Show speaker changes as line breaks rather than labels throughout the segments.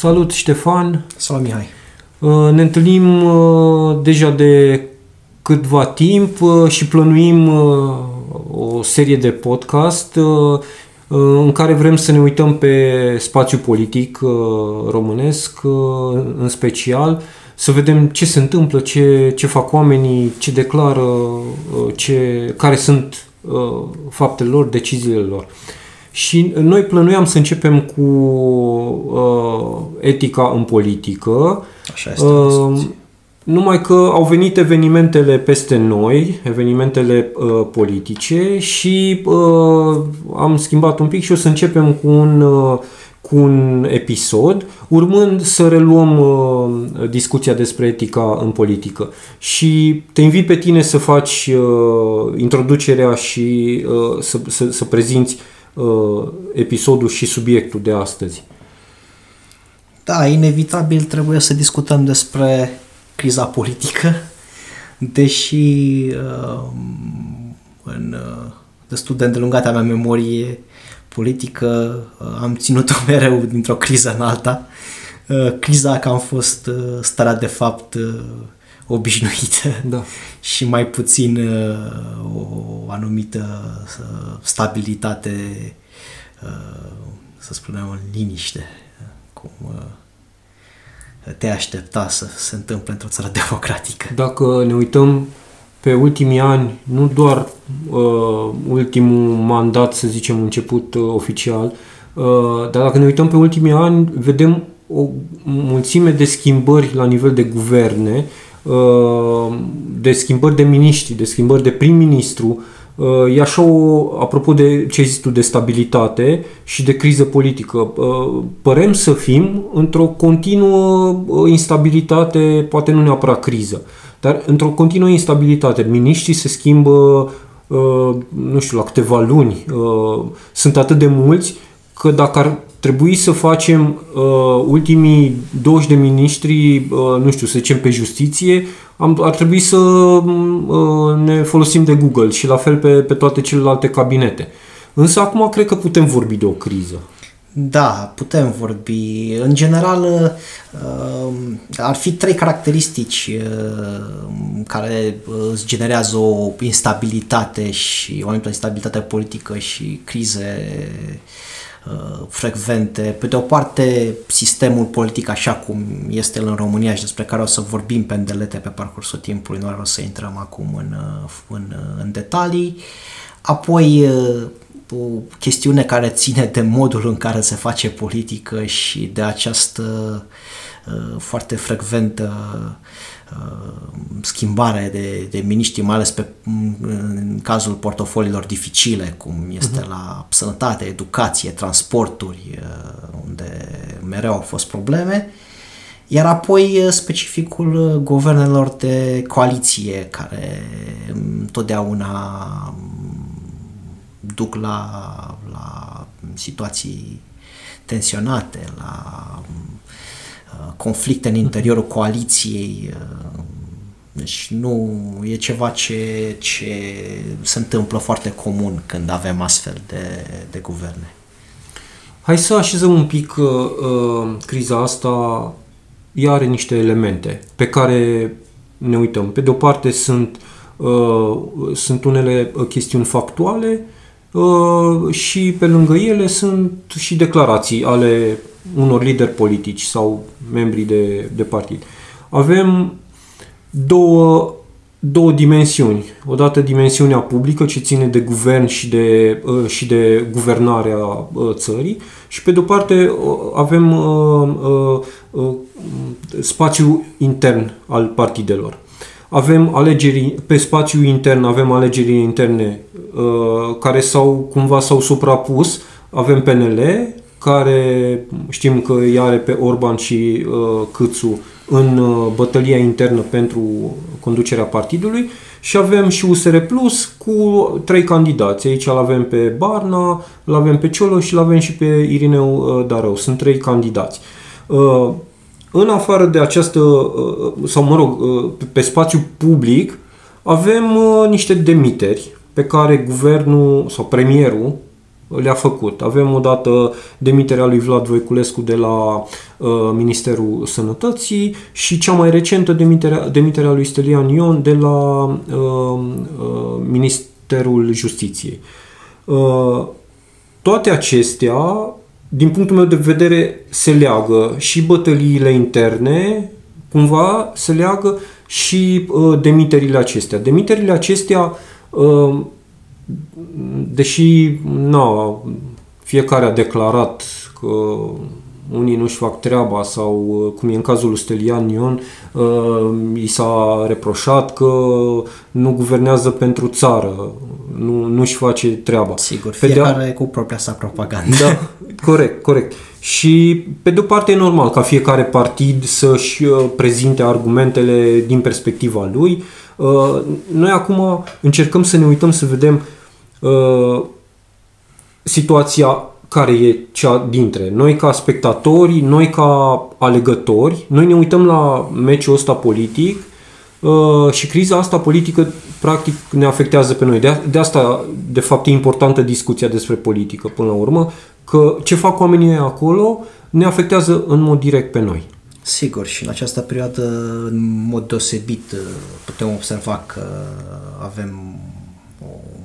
Salut Ștefan!
Salut Mihai!
Uh, ne întâlnim uh, deja de câtva timp uh, și plănuim o serie de podcast în care vrem să ne uităm pe spațiul politic românesc în special, să vedem ce se întâmplă, ce, ce fac oamenii, ce declară, ce, care sunt faptele lor, deciziile lor. Și noi plănuiam să începem cu uh, etica în politică.
Așa este. Uh,
numai că au venit evenimentele peste noi, evenimentele uh, politice și uh, am schimbat un pic și o să începem cu un, uh, cu un episod, urmând să reluăm uh, discuția despre etica în politică. Și te invit pe tine să faci uh, introducerea și uh, să, să, să prezinți uh, uh, episodul și subiectul de astăzi.
Da, inevitabil trebuie să discutăm despre criza politică, deși uh, în uh, destul de îndelungata mea memorie politică uh, am ținut-o mereu dintr-o criză în alta. Uh, criza că am fost uh, starea de fapt uh, obișnuită
da.
și mai puțin uh, o anumită uh, stabilitate, uh, să spunem, în liniște, cum uh, te aștepta să se întâmple într-o țară democratică.
Dacă ne uităm pe ultimii ani, nu doar uh, ultimul mandat, să zicem, început uh, oficial, uh, dar dacă ne uităm pe ultimii ani, vedem o mulțime de schimbări la nivel de guverne uh, Uh, de schimbări de miniștri, de schimbări de prim-ministru, uh, e așa o, apropo de ce ai zis tu, de stabilitate și de criză politică. Uh, părem să fim într-o continuă instabilitate, poate nu neapărat criză, dar într-o continuă instabilitate. Miniștrii se schimbă, nu știu, la câteva luni. Sunt atât de mulți că dacă ar trebui să facem uh, ultimii 20 de miniștri, uh, nu știu, să zicem pe justiție, am, ar trebui să uh, ne folosim de Google și la fel pe, pe toate celelalte cabinete. Însă acum cred că putem vorbi de o criză.
Da, putem vorbi. În general, uh, ar fi trei caracteristici uh, care îți generează o instabilitate și o anumită instabilitate politică și crize Uh, frecvente. Pe de o parte, sistemul politic așa cum este el în România și despre care o să vorbim pe îndelete pe parcursul timpului, nu o să intrăm acum în, uh, în, uh, în detalii. Apoi, o chestiune care ține de modul în care se face politică și de această foarte frecventă Uh, schimbare de, de miniștri, mai ales pe, în cazul portofoliilor dificile, cum este uh-huh. la sănătate, educație, transporturi, uh, unde mereu au fost probleme. Iar apoi uh, specificul guvernelor de coaliție, care întotdeauna duc la, la situații tensionate, la conflicte în interiorul coaliției. Uh, deci nu e ceva ce, ce se întâmplă foarte comun când avem astfel de, de guverne.
Hai să așezăm un pic uh, uh, criza asta. Ea are niște elemente pe care ne uităm. Pe de o parte sunt, uh, sunt unele chestiuni factuale uh, și pe lângă ele sunt și declarații ale unor lideri politici sau membrii de, de partid. Avem două, două dimensiuni. Odată dimensiunea publică ce ține de guvern și de, uh, și de guvernarea uh, țării și pe de o parte uh, avem spațiul intern al partidelor. Avem alegeri, pe spațiul intern avem alegerile interne care s-au cumva s-au suprapus. Avem PNL, care știm că îi are pe Orban și uh, Câțu în uh, bătălia internă pentru conducerea partidului și avem și USR Plus cu trei candidați. Aici îl avem pe Barna, îl avem pe Ciolo și îl avem și pe Irineu uh, Darău. Sunt trei candidați. Uh, în afară de această, uh, sau mă rog, pe spațiu public, avem niște demiteri pe care guvernul sau premierul le-a făcut. Avem odată demiterea lui Vlad Voiculescu de la uh, Ministerul Sănătății și cea mai recentă demiterea, demiterea lui Stelian Ion de la uh, uh, Ministerul Justiției. Uh, toate acestea, din punctul meu de vedere, se leagă și bătăliile interne, cumva se leagă și uh, demiterile acestea. Demiterile acestea uh, deși na, fiecare a declarat că unii nu-și fac treaba sau, cum e în cazul lui Stelian Ion, uh, i s-a reproșat că nu guvernează pentru țară, nu, nu-și face treaba.
Sigur, fiecare de cu propria sa propagandă.
Da, corect, corect. Și pe de o parte e normal ca fiecare partid să-și uh, prezinte argumentele din perspectiva lui. Uh, noi acum încercăm să ne uităm să vedem uh, Uh, situația care e cea dintre noi ca spectatori, noi ca alegători, noi ne uităm la meciul ăsta politic uh, și criza asta politică practic ne afectează pe noi. De, de asta, de fapt, e importantă discuția despre politică până la urmă, că ce fac oamenii acolo ne afectează în mod direct pe noi.
Sigur, și în această perioadă, în mod deosebit, uh, putem observa că avem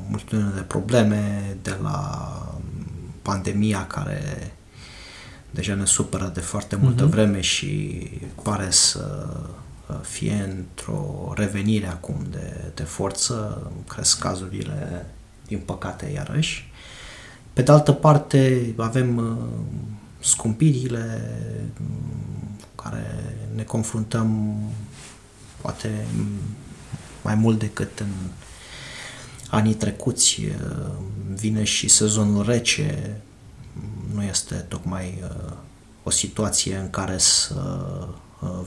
multitudine de probleme de la pandemia care deja ne supără de foarte multă uh-huh. vreme și pare să fie într-o revenire acum de, de forță, cresc cazurile, din păcate, iarăși. Pe de altă parte, avem uh, scumpirile cu care ne confruntăm poate mai mult decât în anii trecuți vine și sezonul rece, nu este tocmai o situație în care să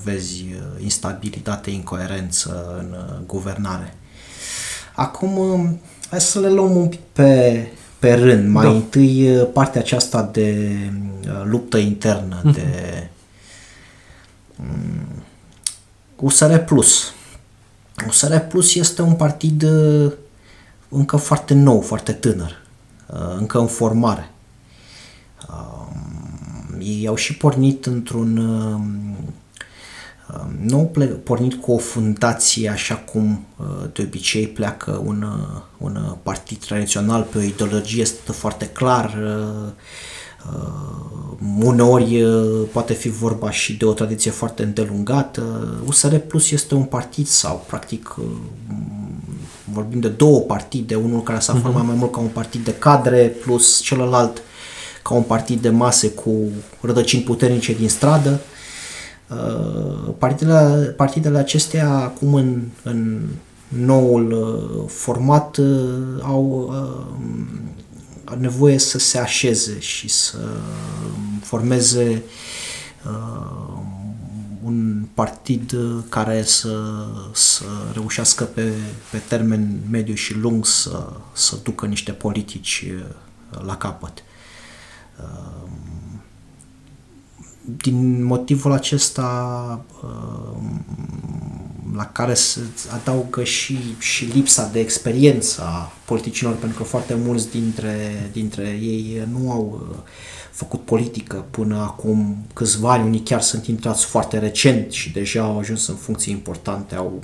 vezi instabilitate, incoerență în guvernare. Acum, hai să le luăm un pic pe, pe rând. Mai da. întâi partea aceasta de luptă internă, mm-hmm. de USR Plus. USR Plus este un partid încă foarte nou, foarte tânăr, uh, încă în formare. Um, ei au și pornit într-un um, um, nu pornit cu o fundație așa cum uh, de obicei pleacă un, uh, un partid tradițional pe o ideologie foarte clar uneori poate fi vorba și de o tradiție foarte îndelungată. USR Plus este un partid sau practic vorbim de două partide, unul care s-a uh-huh. format mai mult ca un partid de cadre plus celălalt ca un partid de mase cu rădăcini puternice din stradă. Uh, partidele, partidele acestea acum în, în noul uh, format uh, au nevoie să se așeze și să formeze un partid uh, care să, să reușească pe, pe termen mediu și lung să, să ducă niște politici uh, la capăt. Um, din motivul acesta um, la care se adaugă și, și lipsa de experiență a politicilor, pentru că foarte mulți dintre, dintre ei nu au uh, făcut politică până acum câțiva ani, unii chiar sunt intrați foarte recent și deja au ajuns în funcții importante, au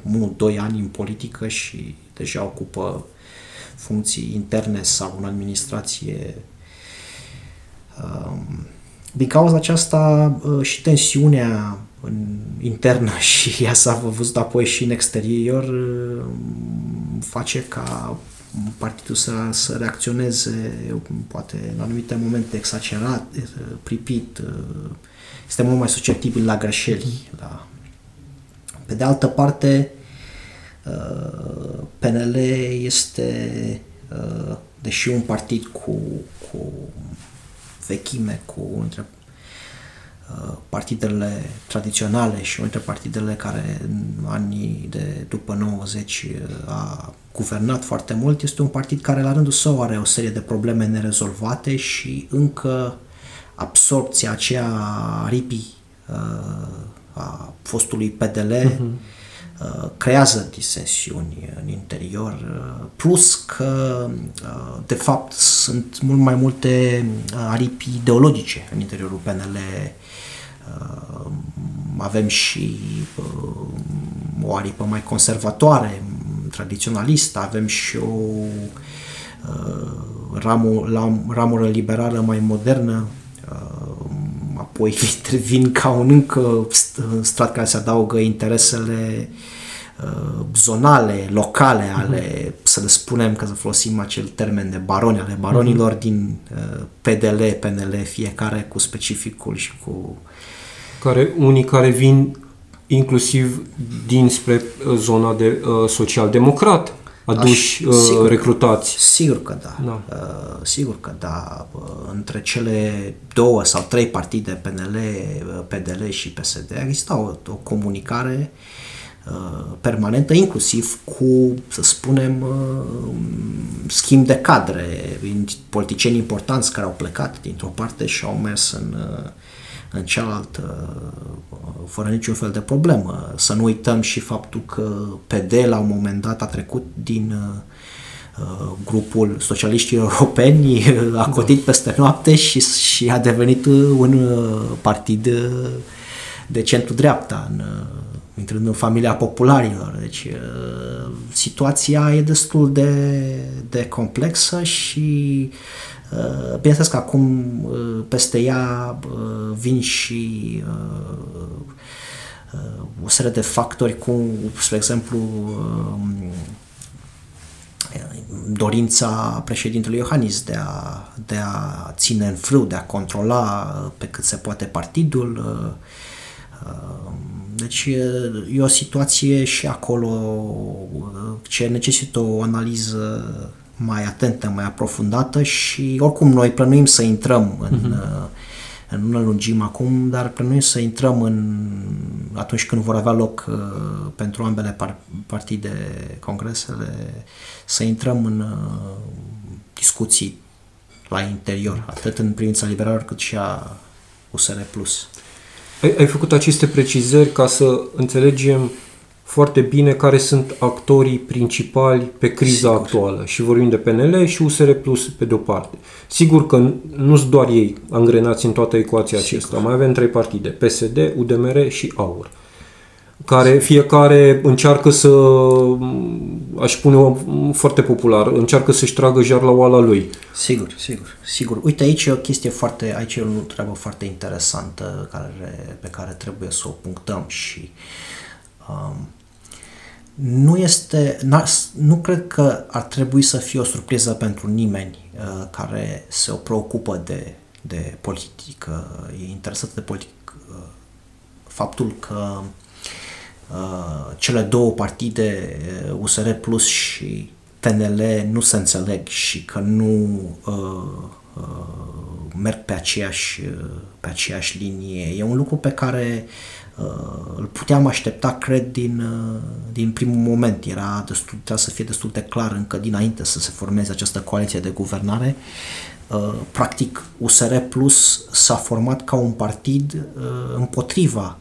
1-2 ani în politică și deja ocupă funcții interne sau în administrație. Um, din cauza aceasta uh, și tensiunea în internă și ea s-a văzut apoi și în exterior uh, face ca partidul să, să reacționeze, poate în anumite momente exagerat, pripit, este mult mai susceptibil la greșeli. La... Pe de altă parte, PNL este, deși un partid cu, cu vechime, cu între partidele tradiționale și unul dintre partidele care în anii de după 90 a guvernat foarte mult, este un partid care la rândul său are o serie de probleme nerezolvate și încă absorpția aceea ripii a fostului PDL uh-huh Uh, creează disensiuni în interior, uh, plus că, uh, de fapt, sunt mult mai multe aripi ideologice în interiorul PNL. Avem și o aripă mai conservatoare, tradiționalistă, avem și o ramură liberală mai modernă, apoi intervin ca un încă strat care se adaugă interesele uh, zonale, locale ale, uh-huh. să le spunem, că să folosim acel termen de baroni, ale baronilor uh-huh. din uh, PDL, PNL, fiecare cu specificul și cu...
Care, unii care vin inclusiv dinspre uh, zona de uh, social-democrat aduși Aș, uh, sigur recrutați.
Că, sigur că da. da. Uh, sigur că da. Uh, între cele două sau trei partide, PNL, uh, PDL și PSD, exista o, o comunicare uh, permanentă, inclusiv cu, să spunem, uh, schimb de cadre, politicieni importanți care au plecat dintr-o parte și au mers în uh, în cealaltă fără niciun fel de problemă. Să nu uităm și faptul că PD la un moment dat a trecut din uh, grupul socialiștilor europeni, a cotit peste noapte și, și a devenit un uh, partid uh, de centru-dreapta, în, intrând în familia popularilor. Deci situația e destul de, de complexă și uh, Uh, bineînțeles că acum uh, peste ea uh, vin și o serie de factori cum, spre exemplu, um, dorința președintelui Iohannis de a, de a ține în frâu, de a controla pe cât se poate partidul. Deci e o situație și acolo ce necesită o analiză mai atentă, mai aprofundată și oricum noi plănuim să intrăm în, uh-huh. în una lungim acum, dar plănuim să intrăm în atunci când vor avea loc uh, pentru ambele par, partide congresele, să intrăm în uh, discuții la interior, atât în privința liberală cât și a USR+.
Ai, ai făcut aceste precizări ca să înțelegem foarte bine care sunt actorii principali pe criza Sigur. actuală și vorbim de PNL și USR Plus pe de-o parte. Sigur că nu sunt doar ei angrenați în toată ecuația Sigur. aceasta, mai avem trei partide, PSD, UDMR și AUR care fiecare încearcă să, aș pune foarte popular, încearcă să-și tragă jar la oala lui.
Sigur, sigur, sigur. Uite, aici e o chestie foarte, aici e o treabă foarte interesantă care, pe care trebuie să o punctăm și um, nu este, nu cred că ar trebui să fie o surpriză pentru nimeni uh, care se preocupă de, de politică, e interesat de politică, uh, faptul că uh, cele două partide, USR Plus și PNL, nu se înțeleg și că nu uh, uh, merg pe aceeași, pe aceeași linie. E un lucru pe care uh, îl puteam aștepta, cred, din, uh, din primul moment. Era destul, trebuia să fie destul de clar încă dinainte să se formeze această coaliție de guvernare. Uh, practic, USR Plus s-a format ca un partid împotriva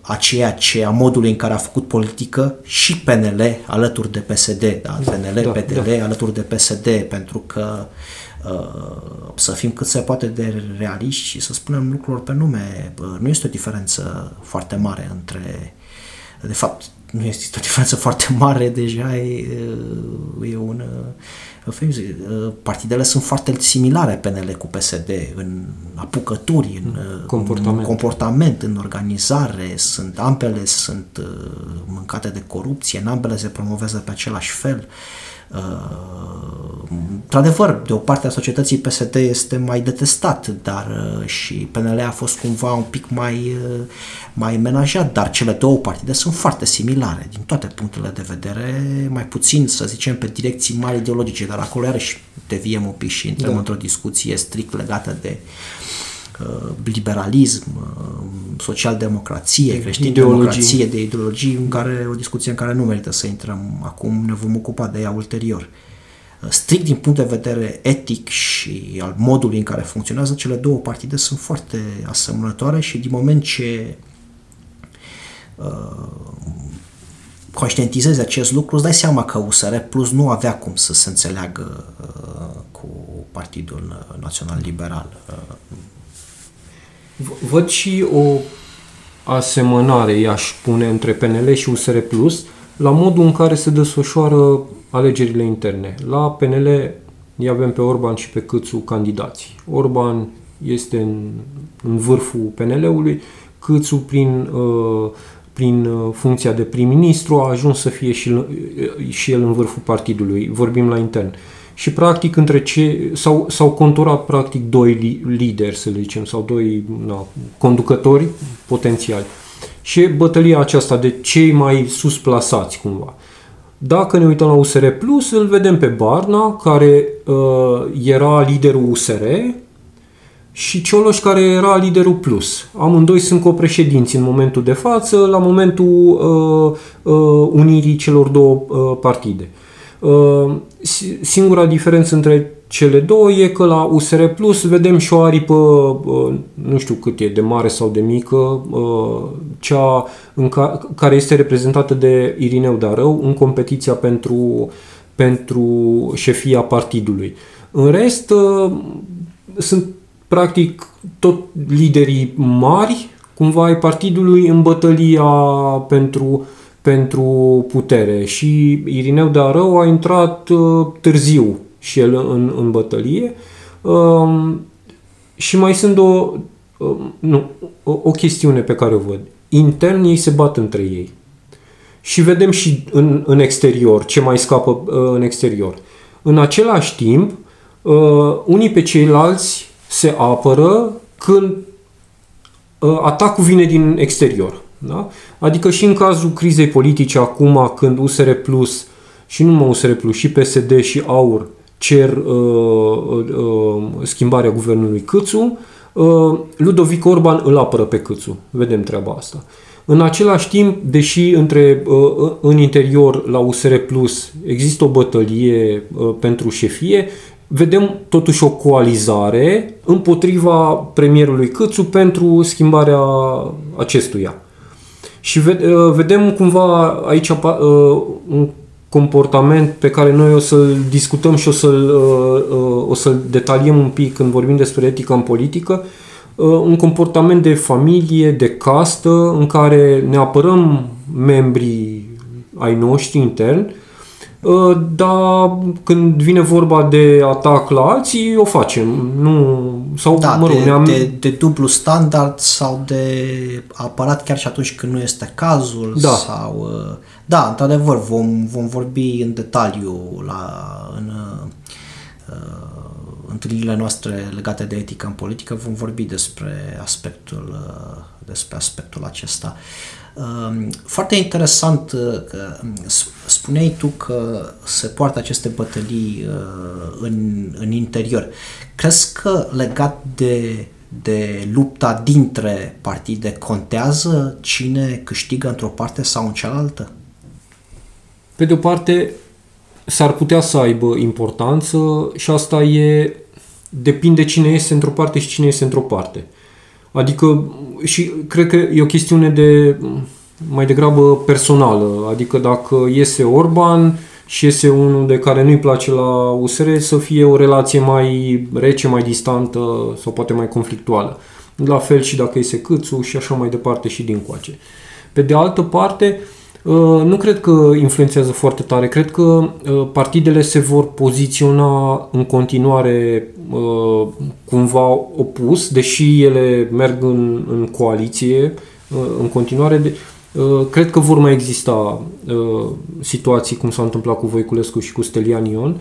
a ceea ce, a modului în care a făcut politică și PNL alături de PSD, da? PNL, da, PDL da. alături de PSD, pentru că Uh, să fim cât se poate de realiști și să spunem lucrurilor pe nume. Nu este o diferență foarte mare între... De fapt, nu este o diferență foarte mare, deja e, uh, e un... Uh, partidele sunt foarte similare PNL cu PSD în apucături, în comportament, în, comportament, în organizare, sunt ambele sunt mâncate de corupție, în ambele se promovează pe același fel. Uh, Uh, într-adevăr, de o parte a societății PSD este mai detestat, dar uh, și PNL a fost cumva un pic mai, uh, mai menajat, dar cele două partide sunt foarte similare din toate punctele de vedere, mai puțin, să zicem, pe direcții mari ideologice, dar acolo iarăși deviem un pic și intrăm da. într-o discuție strict legată de liberalism, social-democrație, creștin-democrație, de ideologii, în care, o discuție în care nu merită să intrăm acum, ne vom ocupa de ea ulterior. Strict din punct de vedere etic și al modului în care funcționează, cele două partide sunt foarte asemănătoare și din moment ce uh, conștientizezi acest lucru, îți dai seama că USR Plus nu avea cum să se înțeleagă uh, cu Partidul Național Liberal. Uh,
Văd și o asemănare, i-aș pune, între PNL și USR Plus la modul în care se desfășoară alegerile interne. La PNL îi avem pe Orban și pe Câțu candidați. Orban este în, în vârful PNL-ului, Câțu prin, uh, prin uh, funcția de prim-ministru a ajuns să fie și, uh, și el în vârful partidului. Vorbim la intern. Uh, și practic între ce s-au, s-au conturat practic doi lideri, să le zicem, sau doi na, conducători potențiali. Și bătălia aceasta de cei mai sus plasați cumva. Dacă ne uităm la USR Plus, îl vedem pe Barna, care uh, era liderul USR, și Cioloș, care era liderul Plus. Amândoi sunt copreședinți în momentul de față, la momentul uh, uh, unirii celor două uh, partide. Uh, Uh, singura diferență între cele două e că la USR Plus vedem și o aripă, uh, nu știu cât e, de mare sau de mică, uh, cea în ca, care este reprezentată de Irineu Darău în competiția pentru, pentru șefia partidului. În rest, sunt practic tot liderii mari, cumva ai partidului în bătălia pentru uh, pentru putere și Irineu de Arău a intrat uh, târziu și el în, în bătălie uh, și mai sunt o, uh, nu, o, o chestiune pe care o văd. Intern ei se bat între ei și vedem și în, în exterior ce mai scapă uh, în exterior. În același timp, uh, unii pe ceilalți se apără când uh, atacul vine din exterior. Da? Adică și în cazul crizei politice acum, când USR Plus și nu numai USR Plus, și PSD și AUR cer uh, uh, uh, schimbarea guvernului Câțu, uh, Ludovic Orban îl apără pe Câțu. Vedem treaba asta. În același timp, deși între, uh, în interior la USR Plus există o bătălie uh, pentru șefie, vedem totuși o coalizare împotriva premierului Câțu pentru schimbarea acestuia. Și uh, vedem cumva aici uh, un comportament pe care noi o să-l discutăm și o să-l, uh, o să-l detaliem un pic când vorbim despre etică în politică, un comportament de familie, de castă, în care ne apărăm membrii ai noștri interni, Uh, dar când vine vorba de atac la alții, o facem. Nu, sau,
da, mă rog, de, ne-am... de, de dublu standard sau de aparat chiar și atunci când nu este cazul.
Da.
Sau, uh, da, într-adevăr, vom, vom vorbi în detaliu la, în uh, întâlnirile noastre legate de etică în politică, vom vorbi despre aspectul, uh, despre aspectul acesta. Uh, Ehm, foarte interesant uh, că um, spuneai tu că se poartă aceste bătălii uh, în, în interior. Crezi că legat de, de lupta dintre partide contează cine câștigă într-o parte sau în cealaltă?
Pe de o parte, s-ar putea să aibă importanță și asta e depinde cine este într-o parte și cine este într-o parte. Adică, și cred că e o chestiune de mai degrabă personală, adică dacă iese Orban și iese unul de care nu-i place la USR, să fie o relație mai rece, mai distantă sau poate mai conflictuală. La fel și dacă iese Câțu și așa mai departe și din coace. Pe de altă parte, uh, nu cred că influențează foarte tare. Cred că uh, partidele se vor poziționa în continuare uh, cumva opus, deși ele merg în, în coaliție în continuare. Cred că vor mai exista situații cum s-a întâmplat cu Voiculescu și cu Stelian Ion,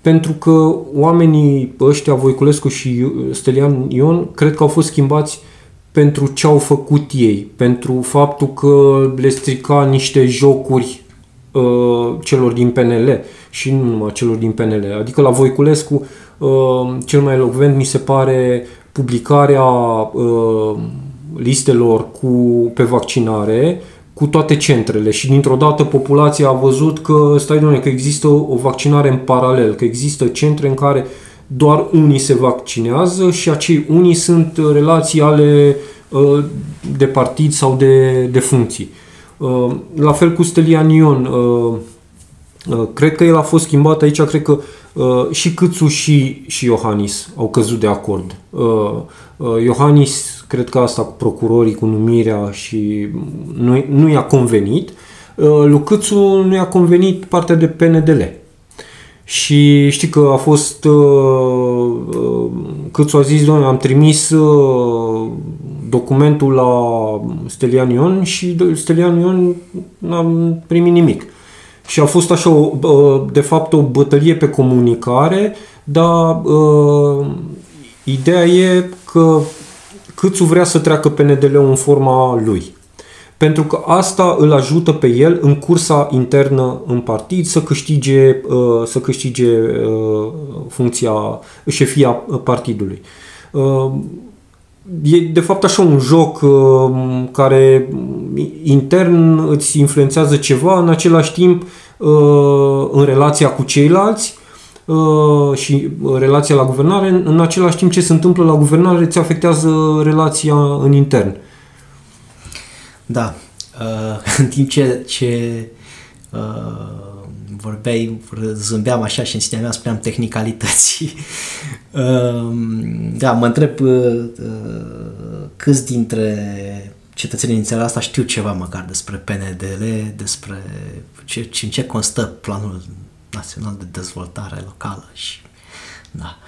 pentru că oamenii ăștia, Voiculescu și Stelian Ion, cred că au fost schimbați pentru ce au făcut ei, pentru faptul că le strica niște jocuri uh, celor din PNL și nu numai celor din PNL. Adică la Voiculescu cel mai elocvent mi se pare publicarea listelor cu, pe vaccinare cu toate centrele și dintr-o dată populația a văzut că, stai doamne, că există o vaccinare în paralel, că există centre în care doar unii se vaccinează și acei unii sunt relații ale uh, de partid sau de, de funcții. Uh, la fel cu Stelian Ion, uh, cred că el a fost schimbat aici, cred că și Câțu și, și Iohannis au căzut de acord. Iohannis, cred că asta cu procurorii, cu numirea și nu, nu i-a convenit. Lui Câțu nu i-a convenit partea de PNDL. Și știi că a fost uh, uh, cât a zis, doamne, am trimis uh, documentul la Stelian Ion și Stelian Ion n-am primit nimic. Și a fost așa, de fapt, o bătălie pe comunicare, dar ideea e că Câțu vrea să treacă PNDL-ul în forma lui pentru că asta îl ajută pe el în cursa internă în partid să câștige, uh, să câștige uh, funcția, șefia partidului. Uh, e de fapt așa un joc care intern îți influențează ceva, în același timp în relația cu ceilalți și relația la guvernare, în același timp ce se întâmplă la guvernare îți afectează relația în intern.
Da. Uh, în timp ce, ce uh, vorbeai, zâmbeam așa și în sinea mea spuneam tehnicalități. uh, da, mă întreb uh, câți dintre cetățenii din țara asta știu ceva măcar despre PNDL, despre ce, în ce constă planul național de dezvoltare locală și da.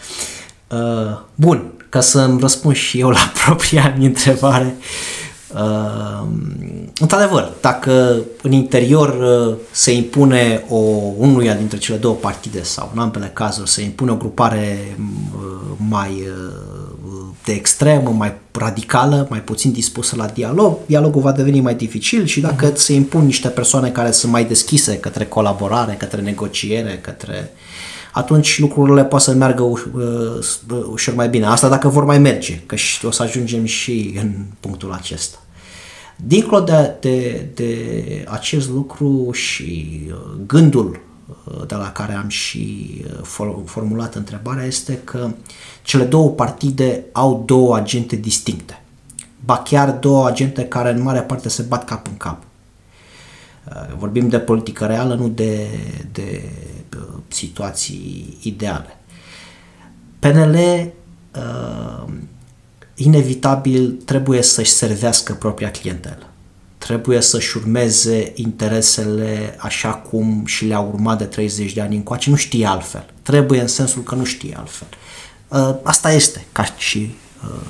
Uh, bun, ca să-mi răspund și eu la propria mi întrebare, uh, Uh, într-adevăr, dacă în interior uh, se impune o, unuia dintre cele două partide sau în ambele cazuri se impune o grupare uh, mai uh, de extremă, mai radicală, mai puțin dispusă la dialog, dialogul va deveni mai dificil și dacă uh-huh. se impun niște persoane care sunt mai deschise către colaborare, către negociere, către atunci lucrurile pot să meargă ușor mai bine. Asta dacă vor mai merge, că o să ajungem și în punctul acesta. Dincolo de, de, de acest lucru și uh, gândul uh, de la care am și uh, formulat întrebarea este că cele două partide au două agente distincte. Ba chiar două agente care în mare parte se bat cap în cap. Vorbim de politică reală, nu de, de situații ideale. PNL inevitabil trebuie să-și servească propria clientelă. Trebuie să-și urmeze interesele așa cum și le-a urmat de 30 de ani încoace. Nu știe altfel. Trebuie în sensul că nu știe altfel. Uh, asta este ca și uh,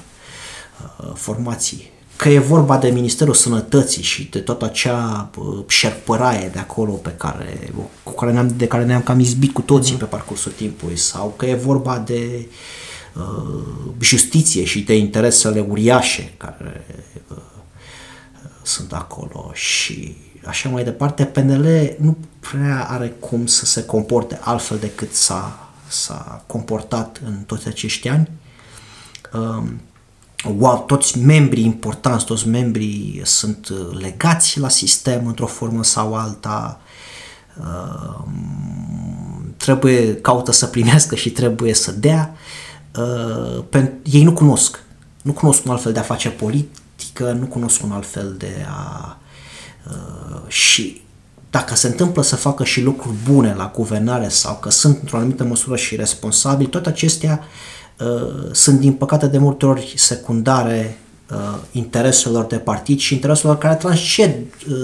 uh, formații. Că e vorba de Ministerul Sănătății și de toată acea șerpăraie de acolo pe care, cu care ne-am, de care ne-am cam izbit cu toții mm-hmm. pe parcursul timpului sau că e vorba de uh, Uh, justiție și de interesele uriașe care uh, sunt acolo și așa mai departe, PNL nu prea are cum să se comporte altfel decât s-a, s-a comportat în toți acești ani. Um, wow, toți membrii importanți, toți membrii sunt legați la sistem într-o formă sau alta, um, trebuie, caută să primească și trebuie să dea uh, ei nu cunosc. Nu cunosc un alt fel de a face politică, nu cunosc un alt fel de a... Uh, și dacă se întâmplă să facă și lucruri bune la guvernare sau că sunt într-o anumită măsură și responsabili, toate acestea uh, sunt din păcate de multe ori secundare uh, intereselor de partid și intereselor care transced uh,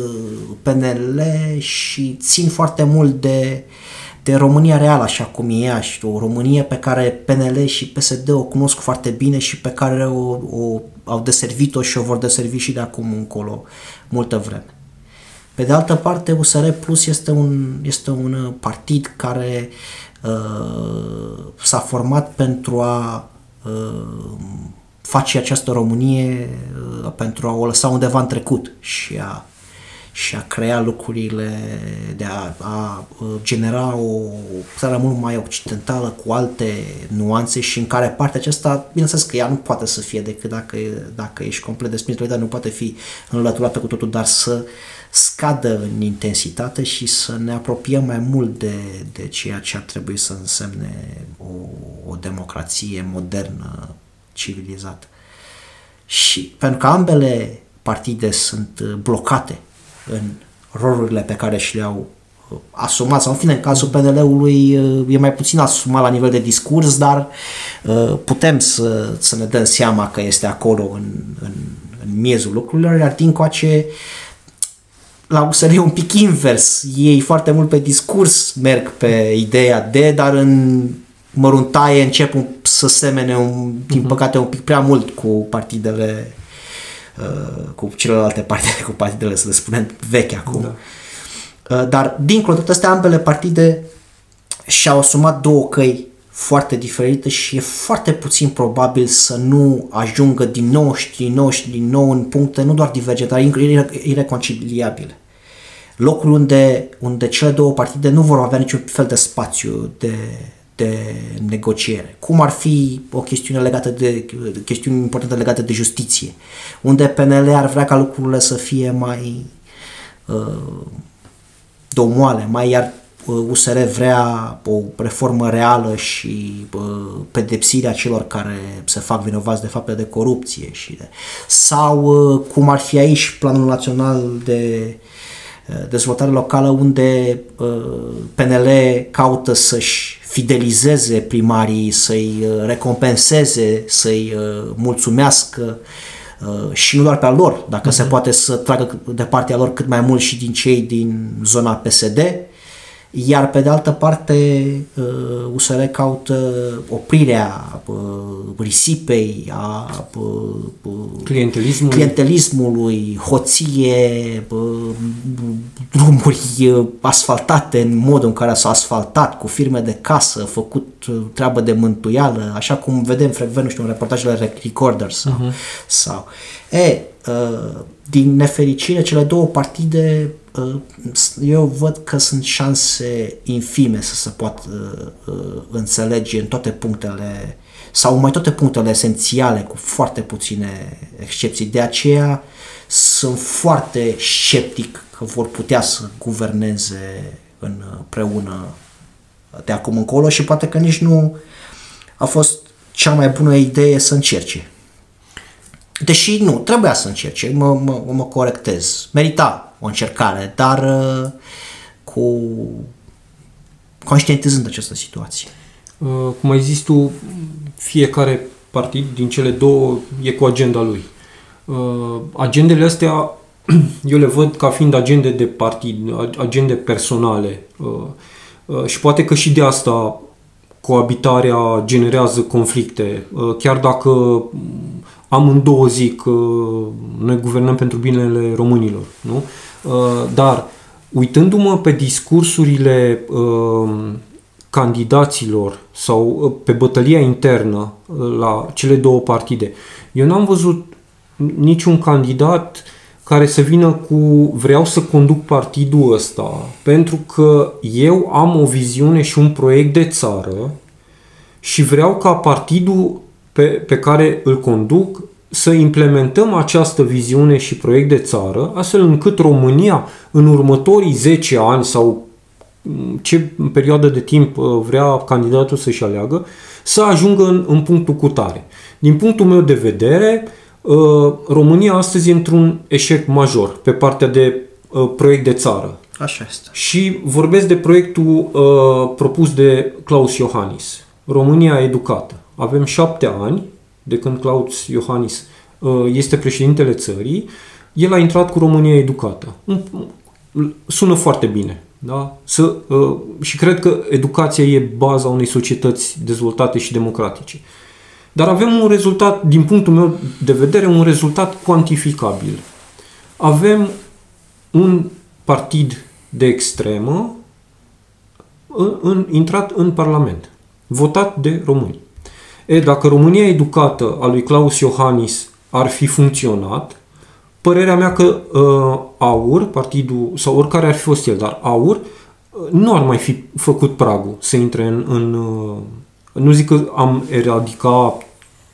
PNL și țin foarte mult de uh, de România reală așa cum e ea și o Românie pe care PNL și PSD o cunosc foarte bine și pe care o, o au deservit-o și o vor deservi și de acum încolo multă vreme. Pe de altă parte, USR Plus este un, este un partid care uh, s-a format pentru a uh, face această Românie, uh, pentru a o lăsa undeva în trecut și a și a crea lucrurile, de a, a genera o țară mult mai occidentală cu alte nuanțe și în care partea aceasta, bineînțeles că ea nu poate să fie decât dacă, dacă ești complet desprins, dar nu poate fi înlăturată cu totul, dar să scadă în intensitate și să ne apropiem mai mult de, de ceea ce ar trebui să însemne o, o democrație modernă, civilizată. Și pentru că ambele partide sunt blocate în rolurile pe care și le-au uh, asumat, sau în fine, în cazul PNL-ului uh, e mai puțin asumat la nivel de discurs, dar uh, putem să, să ne dăm seama că este acolo în, în, în miezul lucrurilor, iar din coace la USR e un pic invers. Ei foarte mult pe discurs merg pe ideea de, dar în măruntaie încep să semene, un, din mhm. păcate, un pic prea mult cu partidele Uh, cu celelalte partide, cu partidele, să le spunem, vechi acum. Da. Uh, dar, dincolo de astea, ambele partide și-au asumat două căi foarte diferite și e foarte puțin probabil să nu ajungă din nou și din nou și din nou în puncte nu doar divergente, dar ireconciliabile. Locuri unde, unde cele două partide nu vor avea niciun fel de spațiu de, de negociere, cum ar fi o chestiune legată de chestiuni importante legate de justiție, unde PNL ar vrea ca lucrurile să fie mai uh, domoale, mai iar USR uh, vrea o reformă reală și uh, pedepsirea celor care se fac vinovați de fapte de corupție și de, sau uh, cum ar fi aici planul național de uh, dezvoltare locală unde uh, PNL caută să-și fidelizeze primarii, să-i uh, recompenseze, să-i uh, mulțumească uh, și nu doar pe al lor, dacă uh-huh. se mhm. poate să tragă de partea lor cât mai mult și din cei din zona PSD, iar pe de altă parte USR uh, caută oprirea uh, risipei, a
uh, clientelismului,
clientelismului hoție, drumuri asfaltate în modul în care s-au asfaltat, cu firme de casă, făcut treabă de mântuială, așa cum vedem frecvent, nu știu, în reportajele Recorders sau, uh-huh. sau. E, din nefericire, cele două partide Uh, eu văd că sunt șanse infime să se poată uh, uh, înțelege în toate punctele sau mai toate punctele esențiale cu foarte puține excepții. De aceea sunt foarte sceptic că vor putea să guverneze împreună de acum încolo și poate că nici nu a fost cea mai bună idee să încerce. Deși nu, trebuia să încerce, mă, mă, mă corectez. Merita o încercare, dar uh, cu conștientizând această situație.
Uh, cum ai zis tu, fiecare partid din cele două e cu agenda lui. Uh, agendele astea eu le văd ca fiind agende de partid, agende personale și poate că și de asta coabitarea generează conflicte, chiar dacă amândouă zic că noi guvernăm pentru binele românilor, nu? Uh, dar uitându-mă pe discursurile uh, candidaților sau uh, pe bătălia internă la cele două partide, eu n-am văzut niciun candidat care să vină cu vreau să conduc partidul ăsta pentru că eu am o viziune și un proiect de țară și vreau ca partidul pe, pe care îl conduc să implementăm această viziune și proiect de țară, astfel încât România în următorii 10 ani sau mm, ce perioadă de timp uh, vrea candidatul să-și aleagă, să ajungă în, în punctul cutare. Din punctul meu de vedere, uh, România astăzi e într-un eșec major pe partea de uh, proiect de țară.
Așa este.
Și vorbesc de proiectul propus de Claus Iohannis. România educată. Avem șapte ani de când Claus Iohannis uh, este președintele țării, el a intrat cu România educată. Sună foarte bine. Da? Să, uh, și cred că educația e baza unei societăți dezvoltate și democratice. Dar avem un rezultat, din punctul meu de vedere, un rezultat cuantificabil. Avem un partid de extremă în, în, intrat în Parlament, votat de români. E, dacă România educată a lui Claus Iohannis ar fi funcționat, părerea mea că uh, AUR, partidul, sau oricare ar fi fost el, dar AUR, uh, nu ar mai fi făcut pragul să intre în... în uh, nu zic că am eradicat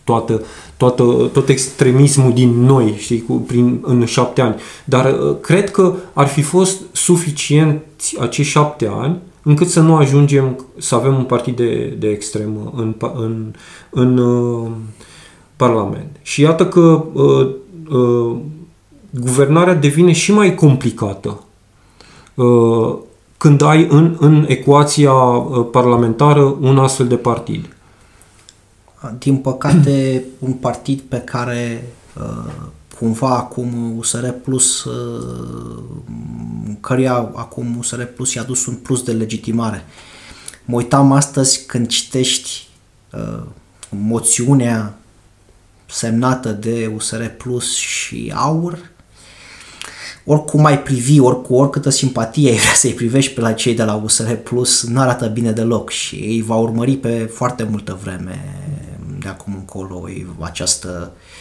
toată, toată, tot extremismul din noi, știi, cu, prin, în șapte ani. Dar uh, cred că ar fi fost suficienți acești șapte ani încât să nu ajungem să avem un partid de, de extremă în, în, în uh, Parlament. Și iată că uh, uh, guvernarea devine și mai complicată uh, când ai în, în ecuația uh, parlamentară un astfel de partid.
Din păcate, un partid pe care uh, cumva acum USR Plus, uh, căruia acum USR Plus i-a dus un plus de legitimare. Mă uitam astăzi când citești uh, moțiunea semnată de USR Plus și AUR, oricum ai privi, oricum, oricâtă simpatie ai vrea să-i privești pe la cei de la USR Plus, nu arată bine deloc și ei va urmări pe foarte multă vreme de acum încolo această uh,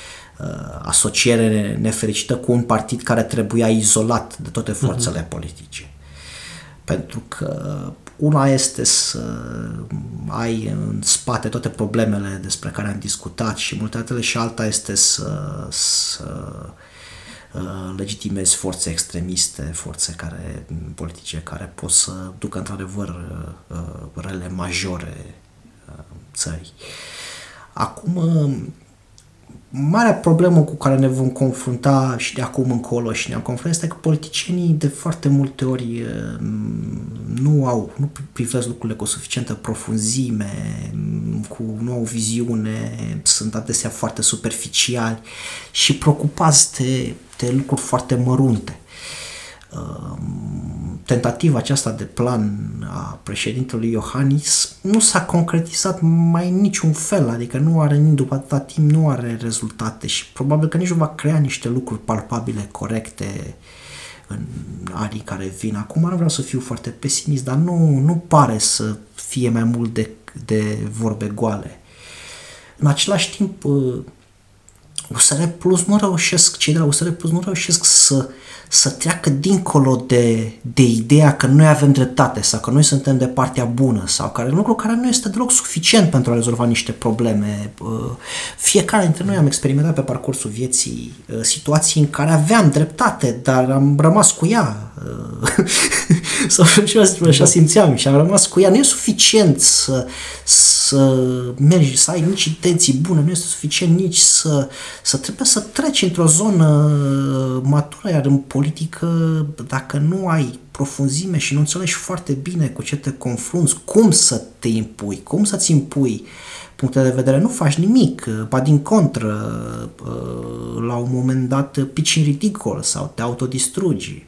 asociere nefericită cu un partid care trebuia izolat de toate mhm. forțele uh-huh. politice. Pentru că una este să ai în spate toate problemele despre care am discutat și multe altele și alta este să, să uh, legitimezi forțe extremiste, forțe care, politice care pot să ducă într-adevăr uh, rele majore țării. Acum, marea problemă cu care ne vom confrunta și de acum încolo și ne-am confruntat este că politicienii de foarte multe ori nu au, nu privesc lucrurile cu o suficientă profunzime, cu, nu au viziune, sunt adesea foarte superficiali și preocupați de, de lucruri foarte mărunte. Um, tentativa aceasta de plan a președintelui Iohannis nu s-a concretizat mai în niciun fel, adică nu are, după atâta timp, nu are rezultate și probabil că nici nu va crea niște lucruri palpabile, corecte în anii care vin. Acum nu vreau să fiu foarte pesimist, dar nu, nu pare să fie mai mult de, de vorbe goale. În același timp, USR Plus nu reușesc, cei de la USR Plus nu reușesc să uh, să treacă dincolo de, de ideea că noi avem dreptate sau că noi suntem de partea bună sau care lucru care nu este deloc suficient pentru a rezolva niște probleme. Fiecare dintre noi am experimentat pe parcursul vieții uh, situații în care aveam dreptate, dar am rămas cu ea. Uh, sau așa da. simțeam și am rămas cu ea. Nu e suficient să, să mergi, să ai nici intenții bune, nu este suficient nici să, să trebuie să treci într-o zonă matură, iar în politică, dacă nu ai profunzime și nu înțelegi foarte bine cu ce te confrunți, cum să te impui, cum să-ți impui puncte de vedere, nu faci nimic, ba din contră, la un moment dat pici în ridicol sau te autodistrugi.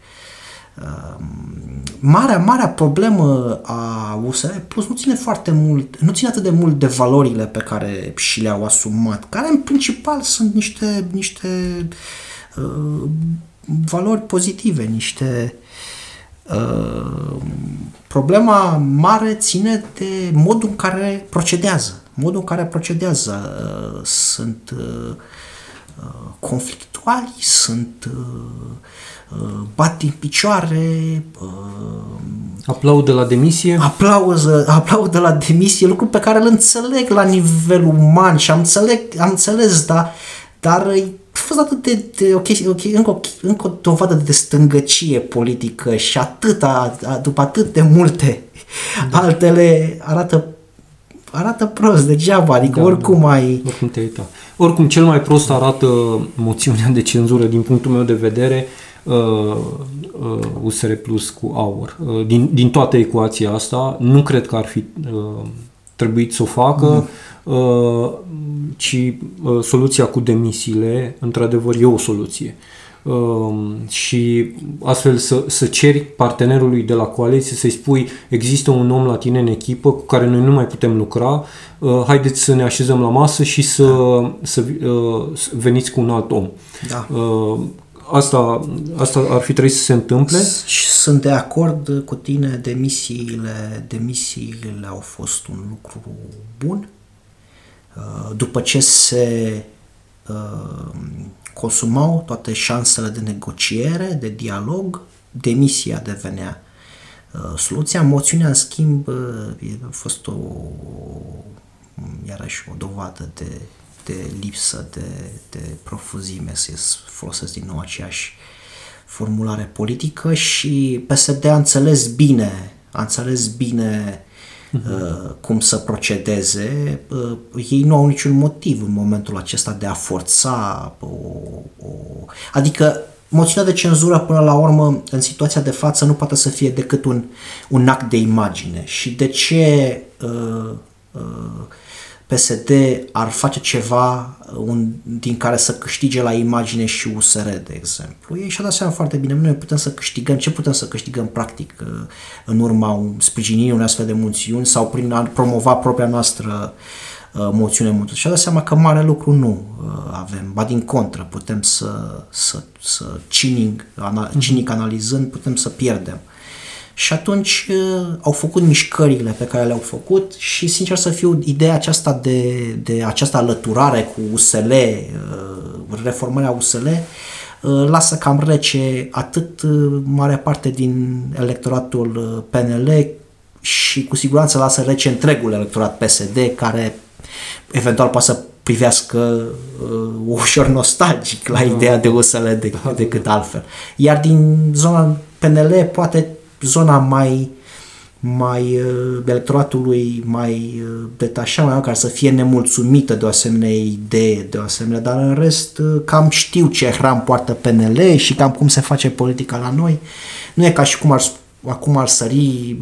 Marea, marea problemă a USR Plus nu ține foarte mult, nu ține atât de mult de valorile pe care și le-au asumat, care în principal sunt niște, niște uh, valori pozitive, niște uh, problema mare ține de modul în care procedează. Modul în care procedează uh, sunt uh, uh conflictuali, sunt uh, uh, bat din picioare, uh,
Aplaudă la demisie?
Aplauză, aplaudă la demisie, lucru pe care îl înțeleg la nivel uman și am, înțeleg, am înțeles, dar, dar a fost atât de, de ok, ok, încă, o, încă o dovadă de stângăcie politică și atâta, după atât de multe da. altele arată arată prost degeaba, adică da, oricum da. ai...
Oricum te uita. Oricum, cel mai prost arată moțiunea de cenzură din punctul meu de vedere uh, uh, USR Plus cu AUR. Uh, din, din toată ecuația asta, nu cred că ar fi uh, trebuit să o facă. Mm Uh, ci uh, soluția cu demisiile, într-adevăr, e o soluție. Uh, și astfel să, să ceri partenerului de la coaliție să-i spui există un om la tine în echipă cu care noi nu mai putem lucra, haideți să ne așezăm la masă și să, să, să veniți cu un alt om. Da. Asta, asta ar fi trebuit să se întâmple.
Și sunt de acord cu tine, demisiile, demisiile au fost un lucru bun. Uh, după ce se uh, consumau toate șansele de negociere, de dialog, demisia devenea uh, soluția. Moțiunea, în schimb, uh, a fost o, iarăși o dovadă de, de lipsă de, de profuzime, să folosesc din nou aceeași formulare politică și PSD a înțeles bine, a înțeles bine uh, cum să procedeze. Uh, ei nu au niciun motiv în momentul acesta de a forța o, o... adică moțiunea de cenzură până la urmă în situația de față nu poate să fie decât un, un act de imagine și de ce uh, uh, PSD ar face ceva uh, un, din care să câștige la imagine și USR, de exemplu. Ei și-au dat seama foarte bine, noi putem să câștigăm, ce putem să câștigăm practic uh, în urma sprijinirii unei astfel de moțiuni sau prin a promova propria noastră uh, moțiune multă. Și-au dat seama că mare lucru nu avem, ba din contră, putem să, să, să cinic, cinic analizând, putem să pierdem. Și atunci uh, au făcut mișcările pe care le-au făcut și, sincer să fiu, ideea aceasta de, de această alăturare cu USL, uh, reformarea USL, uh, lasă cam rece atât mare parte din electoratul PNL și cu siguranță lasă rece întregul electorat PSD care eventual poate să privească uh, ușor nostalgic la da. ideea de USL de, da, decât da. altfel. Iar din zona PNL poate zona mai mai uh, electoratului mai uh, detașat, mai care să fie nemulțumită de o asemenea idee, de o asemenea, dar în rest uh, cam știu ce hram poartă PNL și cam cum se face politica la noi. Nu e ca și cum ar, acum ar sări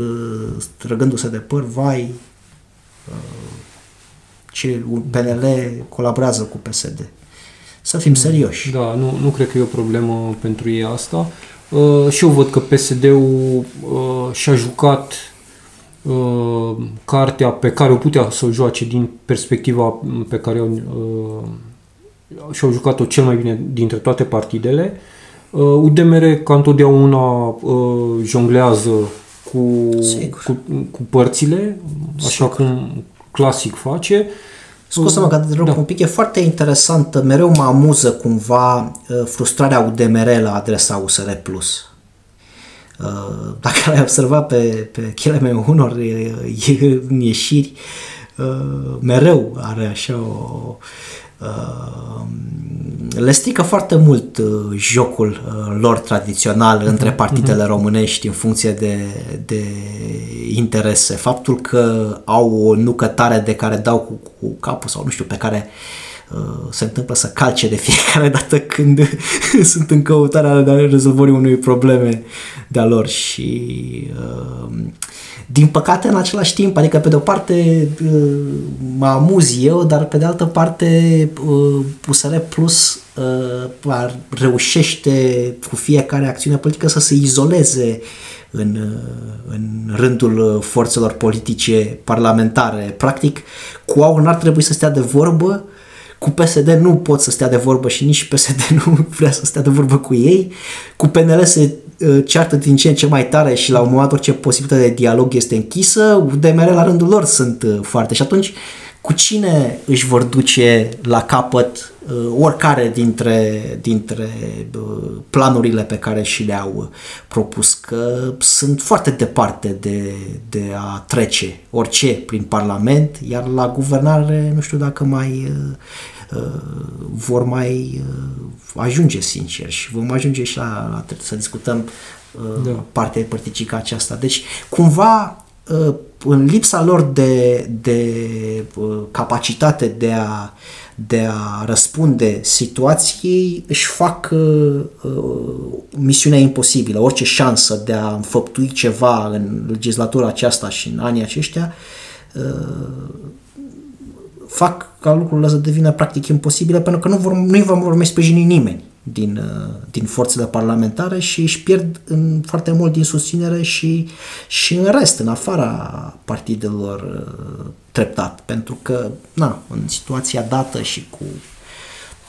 trăgându-se de păr, vai, ce PNL colaborează cu PSD. Să fim serioși.
Da, nu, nu cred că e o problemă pentru ei asta. Uh, și eu văd că PSD-ul uh, și-a jucat uh, cartea pe care o putea să o joace din perspectiva pe care o, uh, și-au jucat-o cel mai bine dintre toate partidele. Uh, UDMR, ca întotdeauna, uh, jonglează cu, cu, cu părțile, așa Sigur. cum clasic face. Uh,
Scuză-mă că te rog da. un pic, e foarte interesant, mereu mă amuză cumva uh, frustrarea UDMR la adresa USR+. Uh, dacă l-ai observat pe, pe chele unor în ieșiri, uh, mereu are așa o Uh, le strică foarte mult uh, jocul uh, lor tradițional uh-huh, între partidele uh-huh. românești în funcție de, de interese. Faptul că au o nucătare de care dau cu, cu capul sau nu știu, pe care uh, se întâmplă să calce de fiecare dată când sunt în căutarea de rezolvării unei probleme de-a lor și uh, din păcate, în același timp, adică pe de o parte uh, mă amuz eu, dar pe de altă parte USR uh, Plus uh, reușește cu fiecare acțiune politică să se izoleze în, în rândul forțelor politice parlamentare. Practic, cu AUR n-ar trebui să stea de vorbă, cu PSD nu pot să stea de vorbă și nici PSD nu vrea să stea de vorbă cu ei. Cu PNL se Uh, ceartă din ce în ce mai tare și la un moment orice posibilitate de dialog este închisă, UDMR la rândul lor sunt uh, foarte. Și atunci, cu cine își vor duce la capăt uh, oricare dintre, dintre planurile pe care și le-au propus, că sunt foarte departe de, de a trece orice prin Parlament, iar la guvernare nu știu dacă mai vor mai ajunge sincer și vom ajunge și la, la să discutăm uh, da. partea părticică aceasta. Deci, cumva, uh, în lipsa lor de, de uh, capacitate de a, de a răspunde situației, își fac uh, uh, misiunea imposibilă. Orice șansă de a înfăptui ceva în legislatura aceasta și în anii aceștia uh, fac ca lucrurile să devină practic imposibile pentru că nu vor, nu vor, vor mai sprijini nimeni din, uh, din forțele parlamentare și își pierd în foarte mult din susținere și, și în rest, în afara partidelor uh, treptat. Pentru că, na, în situația dată și cu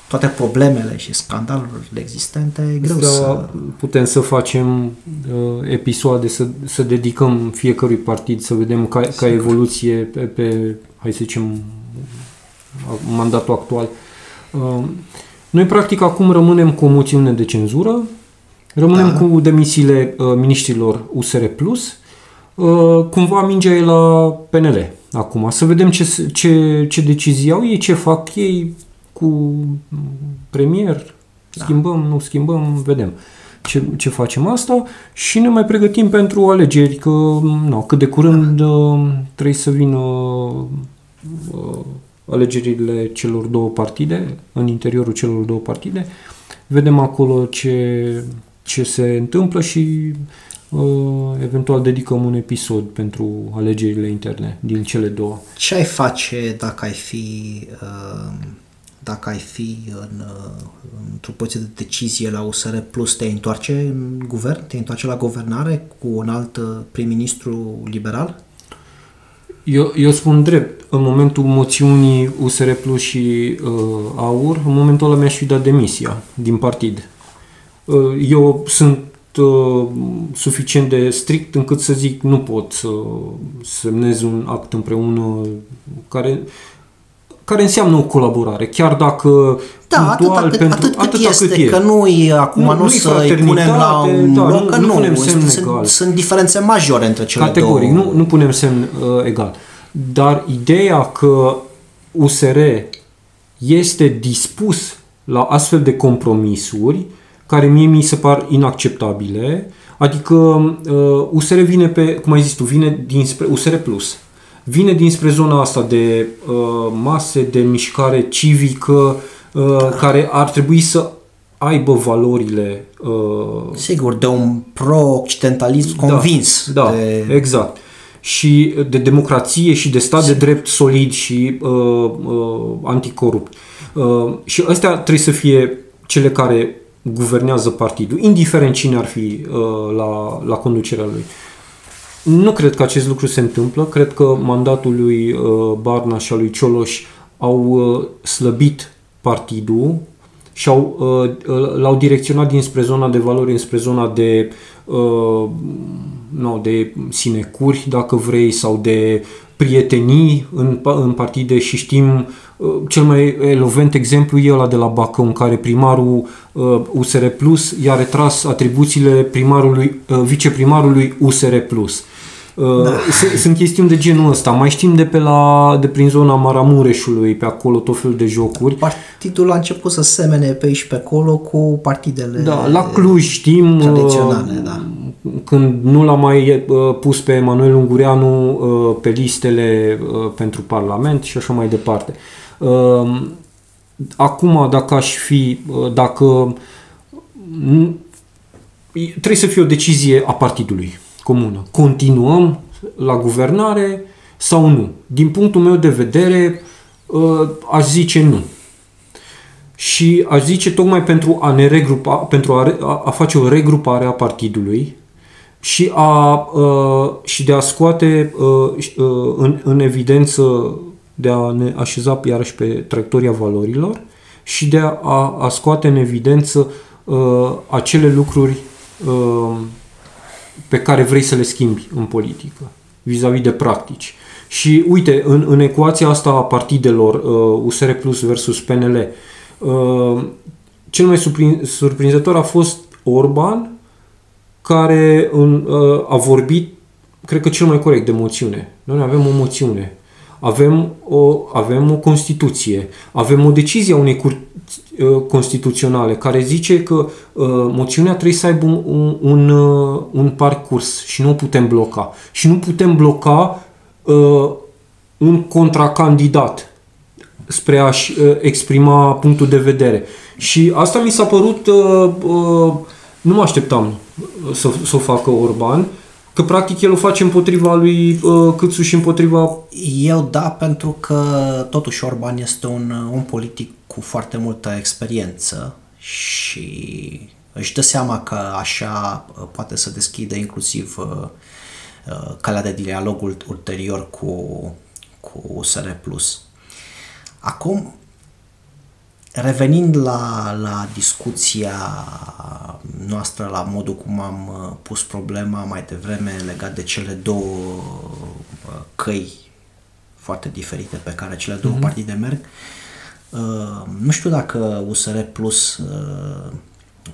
toate problemele și scandalurile existente, e greu da, să...
Putem să facem uh, episoade, să, să dedicăm fiecărui partid, să vedem ca, ca evoluție pe, pe, hai să zicem, mandatul actual. Uh, Noi, practic, acum rămânem cu o moțiune de cenzură, rămânem da. cu demisiile uh, miniștrilor USR+, uh, cumva mingea e la PNL acum. Să vedem ce, ce, ce decizii au ei, ce fac ei cu premier, da. schimbăm, nu schimbăm, vedem ce, ce facem asta și ne mai pregătim pentru alegeri, că nu, cât de curând uh, trebuie să vină uh, alegerile celor două partide, în interiorul celor două partide, vedem acolo ce, ce se întâmplă și uh, eventual dedicăm un episod pentru alegerile interne din cele două.
Ce ai face dacă ai fi uh, dacă ai fi în, uh, într-o poziție de decizie la USR Plus, te întoarce în guvern? Te întoarce la guvernare cu un alt uh, prim-ministru liberal?
Eu, eu spun drept, în momentul moțiunii USR Plus și uh, AUR, în momentul ăla mi-aș fi dat demisia din partid. Uh, eu sunt uh, suficient de strict încât să zic nu pot să semnez un act împreună care care înseamnă o colaborare, chiar dacă
da, punctual, atât, pentru, atât, cât atât este, cât e. că nu e acum nu, nu să-i punem la un da, loc, nu, nu, nu punem semn sunt, egal. sunt diferențe majore între cele
Categoric, două. nu, nu punem semn uh, egal. Dar ideea că USR este dispus la astfel de compromisuri, care mie mi se par inacceptabile, adică uh, USR vine pe, cum ai zis tu, vine dinspre USR Plus, vine dinspre zona asta de uh, mase de mișcare civică uh, care ar trebui să aibă valorile uh,
sigur de un pro-occidentalism da, convins
da, de... exact și de democrație și de stat sigur. de drept solid și uh, uh, anticorupt uh, și astea trebuie să fie cele care guvernează partidul, indiferent cine ar fi uh, la, la conducerea lui. Uh, nu cred că acest lucru se întâmplă. Cred că mandatul lui uh, Barna și al lui Cioloș au uh, slăbit partidul și au, uh, l-au direcționat dinspre zona de valori înspre zona de uh, no, de sinecuri, dacă vrei, sau de prietenii în, în partide și știm uh, cel mai elovent exemplu e ăla de la Bacău în care primarul uh, USR Plus i-a retras atribuțiile primarului, uh, viceprimarului USR Plus. Da. Sunt chestiuni de genul ăsta. Mai știm de pe la, de prin zona Maramureșului, pe acolo tot felul de jocuri.
Partidul a început să semene pe aici pe acolo cu partidele
Da, la Cluj știm
tradiționale, uh, da.
când nu l-a mai uh, pus pe Emanuel Ungureanu uh, pe listele pentru Parlament și așa mai departe. Acum, dacă aș fi, dacă trebuie să fie o decizie a partidului comună. Continuăm la guvernare sau nu? Din punctul meu de vedere, ă, aș zice nu. Și aș zice tocmai pentru a ne regrupa, pentru a, a face o regrupare a partidului și, a, ă, și de a scoate ă, în, în evidență, de a ne așeza iarăși pe traiectoria valorilor și de a, a scoate în evidență acele lucruri pe care vrei să le schimbi în politică, vis-a-vis de practici. Și uite, în, în ecuația asta a partidelor uh, USR Plus versus PNL, uh, cel mai surprin, surprinzător a fost Orban, care în, uh, a vorbit, cred că cel mai corect, de moțiune. Noi avem o moțiune, avem o, avem o Constituție, avem o decizie a unei curți Uh, constituționale care zice că uh, moțiunea trebuie să aibă un, un, uh, un parcurs și nu putem bloca. Și nu putem bloca uh, un contracandidat spre a-și uh, exprima punctul de vedere. Și asta mi s-a părut, uh, uh, nu mă așteptam să, să o facă Orban, că practic el o face împotriva lui uh, Câțu și împotriva...
Eu da, pentru că totuși Orban este un, un politic cu foarte multă experiență și își dă seama că așa uh, poate să deschidă inclusiv uh, uh, calea de dialog ulterior cu, cu USR+. Acum, revenind la, la discuția noastră, la modul cum am pus problema mai devreme legat de cele două căi foarte diferite pe care cele două mm-hmm. partide merg, uh, uh, nu știu dacă USR Plus uh,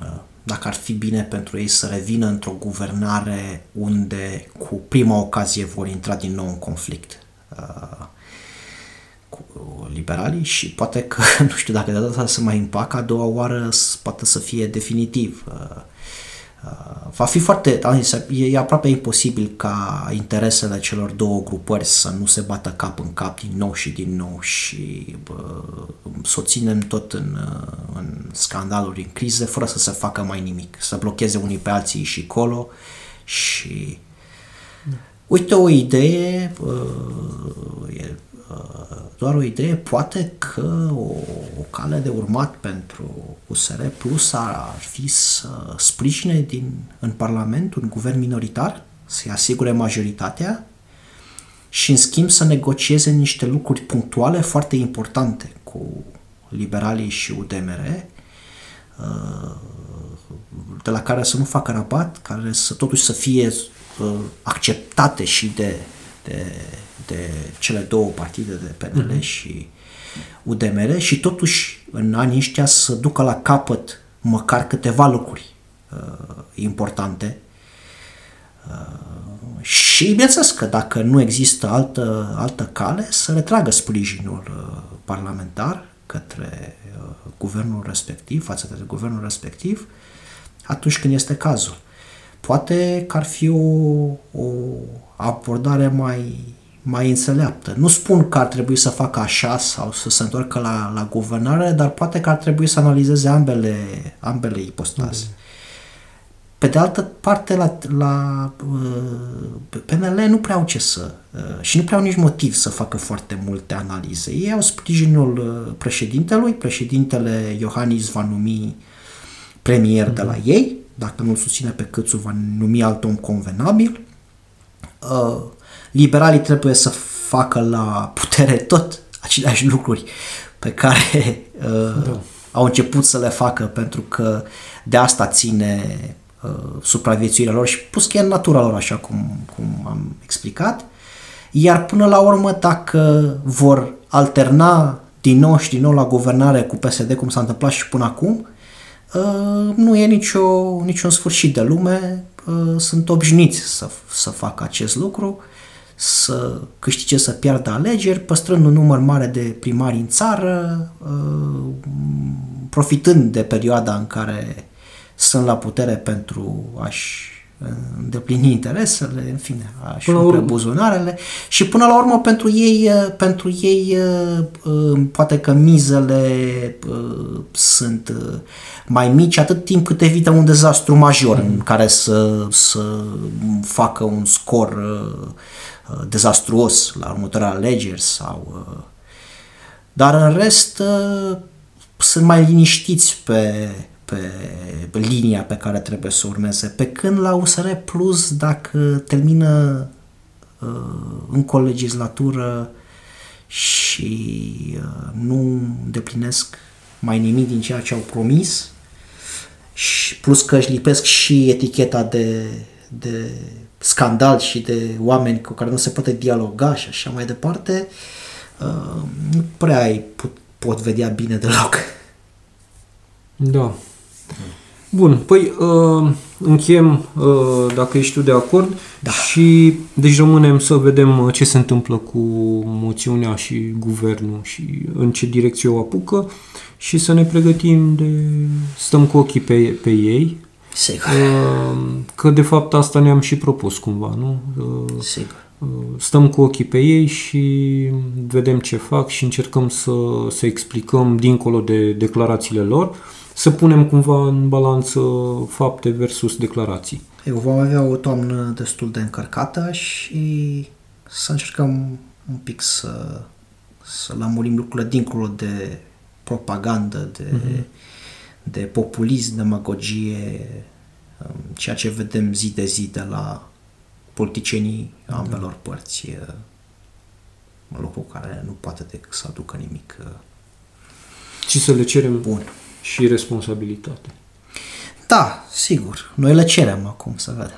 uh, dacă ar fi bine pentru ei să revină într-o guvernare unde cu prima ocazie vor intra din nou în conflict uh, cu liberalii și poate că, nu știu dacă de data să mai împacă, a doua oară poate să fie definitiv. Uh, Uh, va fi foarte, e aproape imposibil ca interesele celor două grupări să nu se bată cap în cap din nou și din nou și bă, să o ținem tot în, uh, în scandaluri, în crize, fără să se facă mai nimic, să blocheze unii pe alții și colo și uite o idee, uh, e doar o idee, poate că o, o cale de urmat pentru USR Plus ar fi să sprijine din, în Parlament un guvern minoritar, să-i asigure majoritatea și în schimb să negocieze niște lucruri punctuale foarte importante cu liberalii și UDMR, de la care să nu facă rabat, care să totuși să fie uh, acceptate și de, de de cele două partide de PNL mm-hmm. și UDMR și totuși în anii ăștia să ducă la capăt măcar câteva lucruri uh, importante uh, și bineînțeles că dacă nu există altă, altă cale să retragă sprijinul uh, parlamentar către uh, guvernul respectiv, față de guvernul respectiv, atunci când este cazul. Poate că ar fi o, o abordare mai mai înțeleaptă. Nu spun că ar trebui să facă așa sau să se întoarcă la, la guvernare, dar poate că ar trebui să analizeze ambele, ambele ipostaze. Mm. Pe de altă parte, la, la uh, PNL nu prea au ce să, uh, și nu prea au nici motiv să facă foarte multe analize. Ei au sprijinul uh, președintelui, președintele Iohannis va numi premier mm. de la ei, dacă nu-l susține pe Câțu, va numi alt om convenabil. Uh, liberalii trebuie să facă la putere tot aceleași lucruri pe care uh, da. au început să le facă pentru că de asta ține uh, supraviețuirea lor și plus că e în natura lor așa cum, cum am explicat. Iar până la urmă dacă vor alterna din nou și din nou la guvernare cu PSD cum s-a întâmplat și până acum, uh, nu e nicio, niciun sfârșit de lume, uh, sunt obișnuiți să, să facă acest lucru să câștige să piardă alegeri, păstrând un număr mare de primari în țară, uh, profitând de perioada în care sunt la putere pentru a-și îndeplini interesele, în fine, a-și umple buzunarele și până la urmă pentru ei, uh, pentru ei uh, poate că mizele sunt mai mici atât timp cât evită un dezastru major mm. în care să, să facă un scor Uh, dezastruos la următoarea alegeri sau... Uh, dar în rest uh, sunt mai liniștiți pe, pe, pe linia pe care trebuie să urmeze. Pe când la USR Plus, dacă termină încă o legislatură și nu îndeplinesc mai nimic din ceea ce au promis, și plus că își lipesc și eticheta de, de scandal și de oameni cu care nu se poate dialoga și așa mai departe, uh, nu prea ai pot, pot vedea bine deloc.
Da. Bun, păi uh, încheiem, uh, dacă ești tu de acord, da. și deci rămânem să vedem uh, ce se întâmplă cu moțiunea și guvernul și în ce direcție o apucă și să ne pregătim de stăm cu ochii pe, pe ei,
Sigur.
Ehm, că de fapt asta ne-am și propus cumva, nu?
Ehm, Sigur.
Ehm, stăm cu ochii pe ei și vedem ce fac și încercăm să, să explicăm dincolo de declarațiile lor, să punem cumva în balanță fapte versus declarații.
Eu vom avea o toamnă destul de încărcată și să încercăm un pic să, să lămurim lucrurile dincolo de propagandă, de mm-hmm de populism, demagogie, um, ceea ce vedem zi de zi de la politicienii ambelor părți, lucru care nu poate decât să aducă nimic.
Ci să le cerem bun. Și responsabilitate.
Da, sigur. Noi le cerem acum, să vedem.